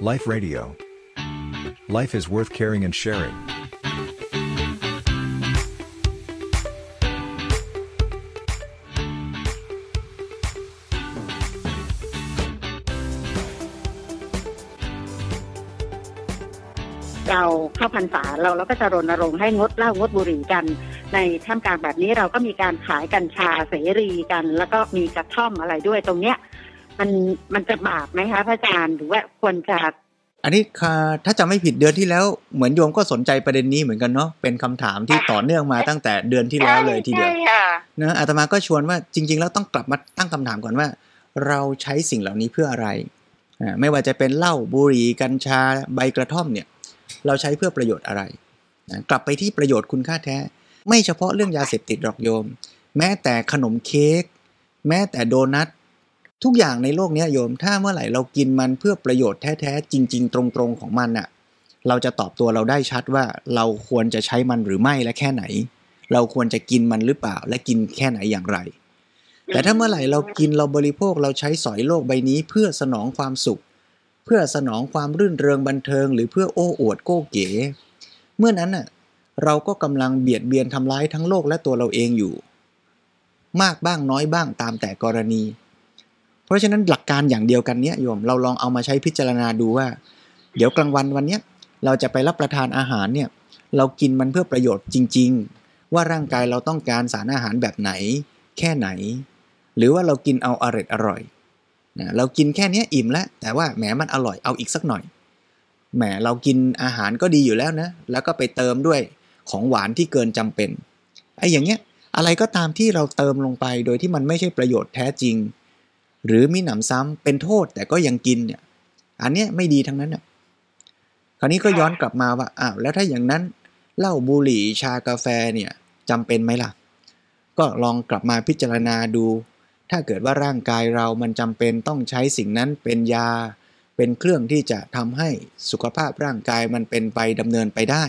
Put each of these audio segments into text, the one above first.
Life Radio. Life is worth caring and sharing. เราเข้าพรรษาเราเราก็จะรณรงค์ให้งดเหล้างดบุหรี่กัน ในท่ามกลางแบบนี้เราก็มีการขายกัญชาเสรีกัน แล้วก็มีกระท่อมอะไรด้วยตรงเนี้ย มันมันจะบาปไหมคะพระอาจารย์หรือว่าควรจะอันนี้ค่ะถ้าจะไม่ผิดเดือนที่แล้วเหมือนโยมก็สนใจประเด็นนี้เหมือนกันเนาะเป็นคำถามที่ต่อเนื่องมาตั้งแต่เดือนที่แล้วเลยทีเดียวใช่ค่ะนะอาตมาก็ชวนว่าจริง ๆ แล้วต้องกลับมาตั้งคำถามก่อนว่า เราใช้สิ่งเหล่านี้เพื่ออะไรอ่าไม่ว่าจะเป็นเหล้าบุหรี่กัญชาใบกระท่อมเนี่ยเราใช้เพื่อประโยชน์อะไรนะกลับไปที่ประโยชน์คุณค่าแท้ ไม่เฉพาะเรื่องยาเสพติดหรอกโยม แม้แต่ขนมเค้กแม้แต่โดนัท ทุกอย่างในโลกนี้โยม ถ้าเมื่อไหร่เรากินมันเพื่อประโยชน์แท้ๆจริง ๆ ตรงๆของมันน่ะเราจะตอบตัวเราได้ชัดว่าเราควรจะใช้มันหรือไม่และแค่ไหน เราควรจะกินมันหรือเปล่า และกินแค่ไหนอย่างไร แต่ถ้าเมื่อไหร่เรากินเราบริโภคเราใช้สอยโลกใบนี้ เพื่อสนองความสุข เพื่อสนองความรื่นเริงบันเทิง หรือเพื่อโอ้อวดโก้เก๋ เมื่อนั้นน่ะเราก็กำลังเบียดเบียนทำร้ายทั้งโลกและตัวเราเองอยู่ มากบ้างน้อยบ้างตามแต่กรณี เพราะฉะนั้นหลักการอย่างเดียวกันเนี้ยโยมเราลองเอามาใช้พิจารณาดูว่า เดี๋ยวกลางวันวันเนี้ยเราจะไปรับประทานอาหารเนี่ยเรากินมันเพื่อประโยชน์จริง ๆ ว่าร่างกายเราต้องการสารอาหารแบบไหน แค่ไหน หรือว่าเรากินเอาอร่อยอร่อยนะเรากินแค่นี้อิ่มแล้ว แต่ว่าแหมมันอร่อยเอาอีกสักหน่อยแหมเรากินอาหารก็ดีอยู่แล้วนะ แล้วก็ไปเติมด้วยของหวานที่เกินจำเป็นไอ้อย่างเงี้ยอะไรก็ตามที่เราเติมลงไปโดยที่มันไม่ใช่ประโยชน์แท้จริง หรือมีหนำซ้ำเป็นโทษแต่ก็ยังกินเนี่ย อันเนี้ยไม่ดีทั้งนั้นน่ะคราวนี้ก็ย้อนกลับมาว่าอ้าวแล้วถ้าอย่างนั้นเหล้าบุหรี่ชากาแฟเนี่ยจำเป็นไหมล่ะ ก็ลองกลับมาพิจารณาดู ถ้าเกิดว่าร่างกายเรามันจำเป็นต้องใช้สิ่งนั้นเป็นยา เป็นเครื่องที่จะทำให้สุขภาพร่างกายมันเป็นไปดำเนินไปได้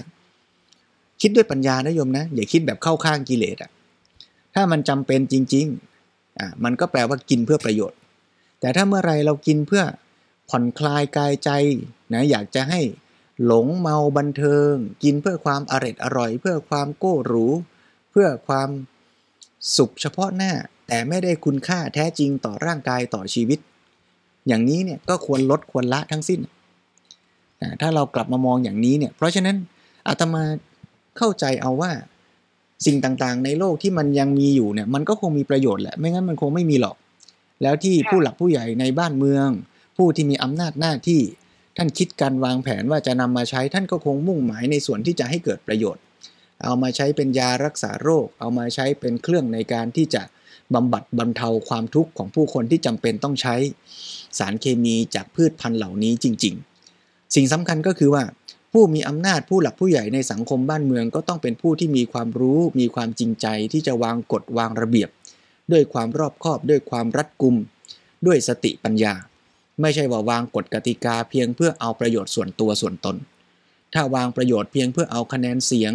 คิดด้วยปัญญานะโยมนะ อย่าคิดแบบเข้าข้างกิเลสอะถ้ามันจำเป็นจริง ๆ อะมันก็แปลว่ากินเพื่อประโยชน์ แต่ถ้าเมื่อไรเรากินเพื่อผ่อนคลายกายใจนะอยากจะให้หลงเมาบันเทิง กินเพื่อความอร่อยอร่อย เพื่อความโก้หรู เพื่อความสุขเฉพาะหน้า แต่ไม่ได้คุณค่าแท้จริงต่อร่างกายต่อชีวิต อย่างนี้เนี่ยก็ควรลดควรละทั้งสิ้นนะถ้าเรากลับมามองอย่างนี้เนี่ยเพราะฉะนั้นอาตมาเข้าใจเอาว่าสิ่งต่างๆ ในโลกที่มันยังมีอยู่เนี่ยมันก็คงมีประโยชน์แหละไม่งั้นมันคงไม่มีหรอก แล้วที่ผู้หลักผู้ใหญ่ในบ้านเมือง ผู้ที่มีอำนาจหน้าที่ ท่านคิดการวางแผนว่าจะนำมาใช้ท่านก็คงมุ่งหมายในส่วนที่จะให้เกิดประโยชน์ เอามาใช้เป็นยารักษาโรค เอามาใช้เป็นเครื่องในการที่จะบำบัดบรรเทาความทุกข์ของผู้คนที่จำเป็นต้องใช้ สารเคมีจากพืชพันธุ์เหล่านี้จริง ๆ สิ่งสำคัญก็คือว่า ผู้มีอำนาจผู้หลักผู้ใหญ่ในสังคมบ้านเมืองก็ต้องเป็นผู้ที่มีความรู้ มีความจริงใจที่จะวางกฎวางระเบียบ ด้วยความรอบคอบด้วยความรัดกุม ด้วยสติปัญญา ไม่ใช่ว่าวางกฎกติกาเพียงเพื่อเอาประโยชน์ส่วนตัวส่วนตน ถ้าวางประโยชน์เพียงเพื่อเอาคะแนนเสียง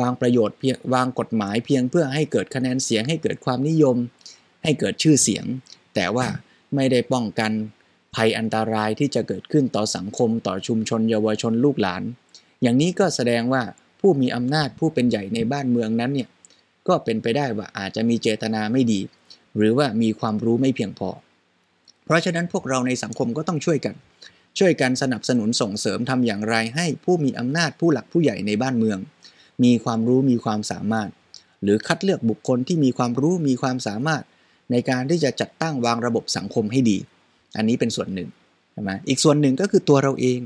วางประโยชน์เพียงวางกฎหมายเพียงเพื่อให้เกิดคะแนนเสียง ให้เกิดความนิยม ให้เกิดชื่อเสียง แต่ว่าไม่ได้ป้องกันภัยอันตรายที่จะเกิดขึ้นต่อสังคมต่อชุมชนเยาวชนลูกหลาน อย่างนี้ก็แสดงว่าผู้มีอำนาจผู้เป็นใหญ่ในบ้านเมืองนั้นเนี่ย ก็เป็นไปได้ว่าอาจจะมีเจตนาไม่ดี หรือว่ามีความรู้ไม่เพียงพอ เพราะฉะนั้นพวกเราในสังคมก็ต้องช่วยกัน ช่วยกันสนับสนุนส่งเสริมทำอย่างไรให้ผู้มีอำนาจผู้หลักผู้ใหญ่ในบ้านเมือง มีความรู้มีความสามารถ หรือคัดเลือกบุคคลที่มีความรู้มีความสามารถ ในการที่จะจัดตั้งวางระบบสังคมให้ดี อันนี้เป็นส่วนหนึ่งใช่ไหมอีกส่วนหนึ่งก็คือตัวเราเอง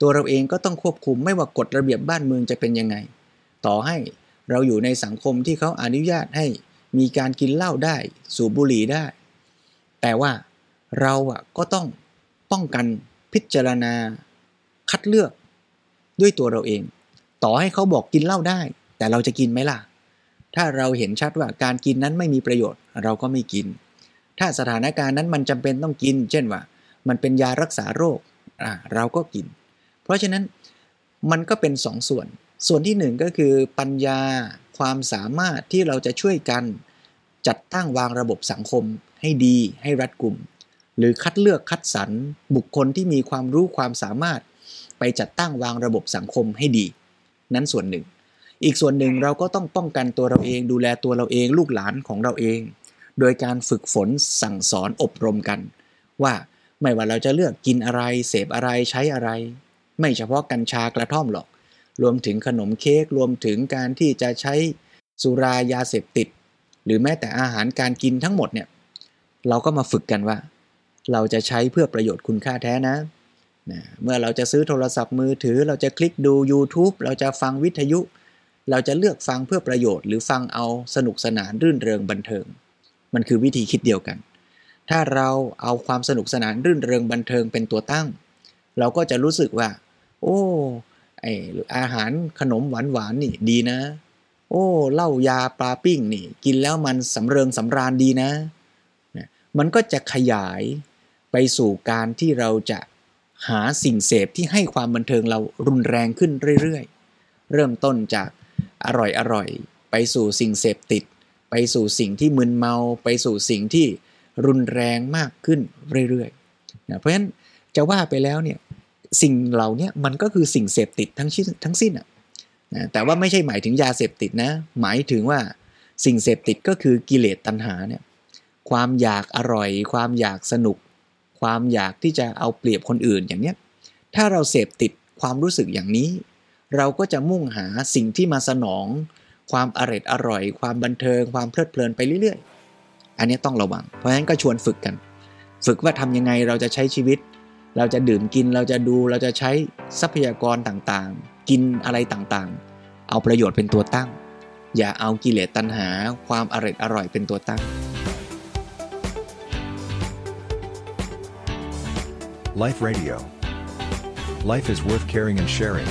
ตัวเราเองก็ต้องควบคุมไม่ว่ากฎระเบียบบ้านเมืองจะเป็นยังไง ต่อให้ เราอยู่ในสังคมที่เขาอนุญาตให้มีการกินเหล้าได้ สูบบุหรี่ได้ แต่ว่าเราอะก็ต้องป้องกันพิจารณา คัดเลือกด้วยตัวเราเอง ต่อให้เขาบอกกินเหล้าได้ แต่เราจะกินไหมล่ะ ถ้าเราเห็นชัดว่าการกินนั้นไม่มีประโยชน์ เราก็ไม่กิน ถ้าสถานการณ์นั้นมันจำเป็นต้องกิน เช่นว่า มันเป็นยารักษาโรคอ่าเราก็กิน เพราะฉะนั้นมันก็เป็นสองส่วน ส่วนที่หนึ่งก็คือปัญญาความสามารถที่เราจะช่วยกัน จัดตั้งวางระบบสังคมให้ดีให้รัดกุมหรือคัดเลือกคัดสรรบุคคลที่มีความรู้ความสามารถ ไปจัดตั้งวางระบบสังคมให้ดี นั้นส่วนหนึ่ง อีกส่วนหนึ่งเราก็ต้องป้องกันตัวเราเองดูแลตัวเราเองลูกหลานของเราเอง โดยการฝึกฝนสั่งสอนอบรมกัน ว่าไม่ว่าเราจะเลือกกินอะไร เสพอะไรใช้อะไร ไม่เฉพาะกัญชากระท่อมหรอก รวมถึงขนมเค้กรวมถึงการที่จะใช้สุรายาเสพติด หรือแม้แต่อาหารการกินทั้งหมดเนี่ยเราก็มาฝึกกันว่า เราจะใช้เพื่อประโยชน์คุณค่าแท้นะนะ เมื่อเราจะซื้อโทรศัพท์มือถือ เราจะคลิกดู YouTube เราจะฟังวิทยุ เราจะเลือกฟังเพื่อประโยชน์ หรือฟังเอาสนุกสนานรื่นเริงบันเทิง มันคือวิธีคิดเดียวกัน ถ้าเราเอาความสนุกสนานรื่นเริงบันเทิงเป็นตัวตั้ง เราก็จะรู้สึกว่า โอ้ ไออาหารขนมหวานหวานนี่ดีนะ โอ้เหล้ายาปลาปิ้งนี่ กินแล้วมันสำเริงสำราญดีนะนะมันก็จะขยายไปสู่การที่เราจะหาสิ่งเสพที่ให้ความบันเทิงเรารุนแรงขึ้นเรื่อยๆ เริ่มต้นจากอร่อยอร่อยไปสู่สิ่งเสพติด ไปสู่สิ่งที่มึนเมา ไปสู่สิ่งที่รุนแรงมากขึ้นเรื่อยๆนะเพราะฉะนั้นจะว่าไปแล้วเนี่ย สิ่งเหล่านี้มันก็คือสิ่งเสพติดทั้งชิ้นทั้งสิ้นอะนะแต่ว่าไม่ใช่หมายถึงยาเสพติดนะ หมายถึงว่าสิ่งเสพติดก็คือกิเลสตัณหาเนี่ยความอยากอร่อย ความอยากสนุก ความอยากที่จะเอาเปรียบคนอื่นอย่างเนี้ยถ้าเราเสพติดความรู้สึกอย่างนี้ เราก็จะมุ่งหาสิ่งที่มาสนอง ความอร่อยอร่อย ความบันเทิง ความเพลิดเพลินไปเรื่อย ๆ อันนี้ต้องระวัง เพราะฉะนั้นก็ชวนฝึกกัน ฝึกว่าทำยังไงเราจะใช้ชีวิต เราจะดื่มกินเราจะดูเราจะใช้ทรัพยากรต่างๆ กินอะไรต่างๆ เอาประโยชน์เป็นตัวตั้ง อย่าเอากิเลสตัณหาความอร่อยอร่อยเป็นตัวตั้ง Life Radio. Life is worth caring and sharing.